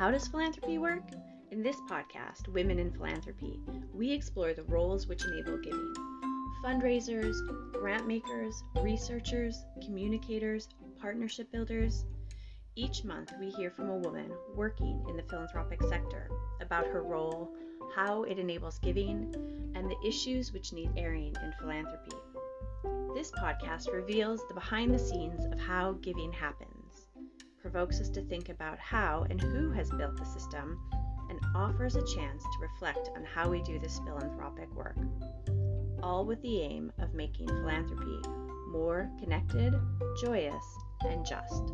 How does philanthropy work? In this podcast, Women in Philanthropy, we explore the roles which enable giving fundraisers, grant makers, researchers, communicators, partnership builders. Each month, we hear from a woman working in the philanthropic sector about her role, how it enables giving, and the issues which need airing in philanthropy. This podcast reveals the behind the scenes of how giving happens, provokes us to think about how and who has built the system, and offers a chance to reflect on how we do this philanthropic work. All with the aim of making philanthropy more connected, joyous, and just.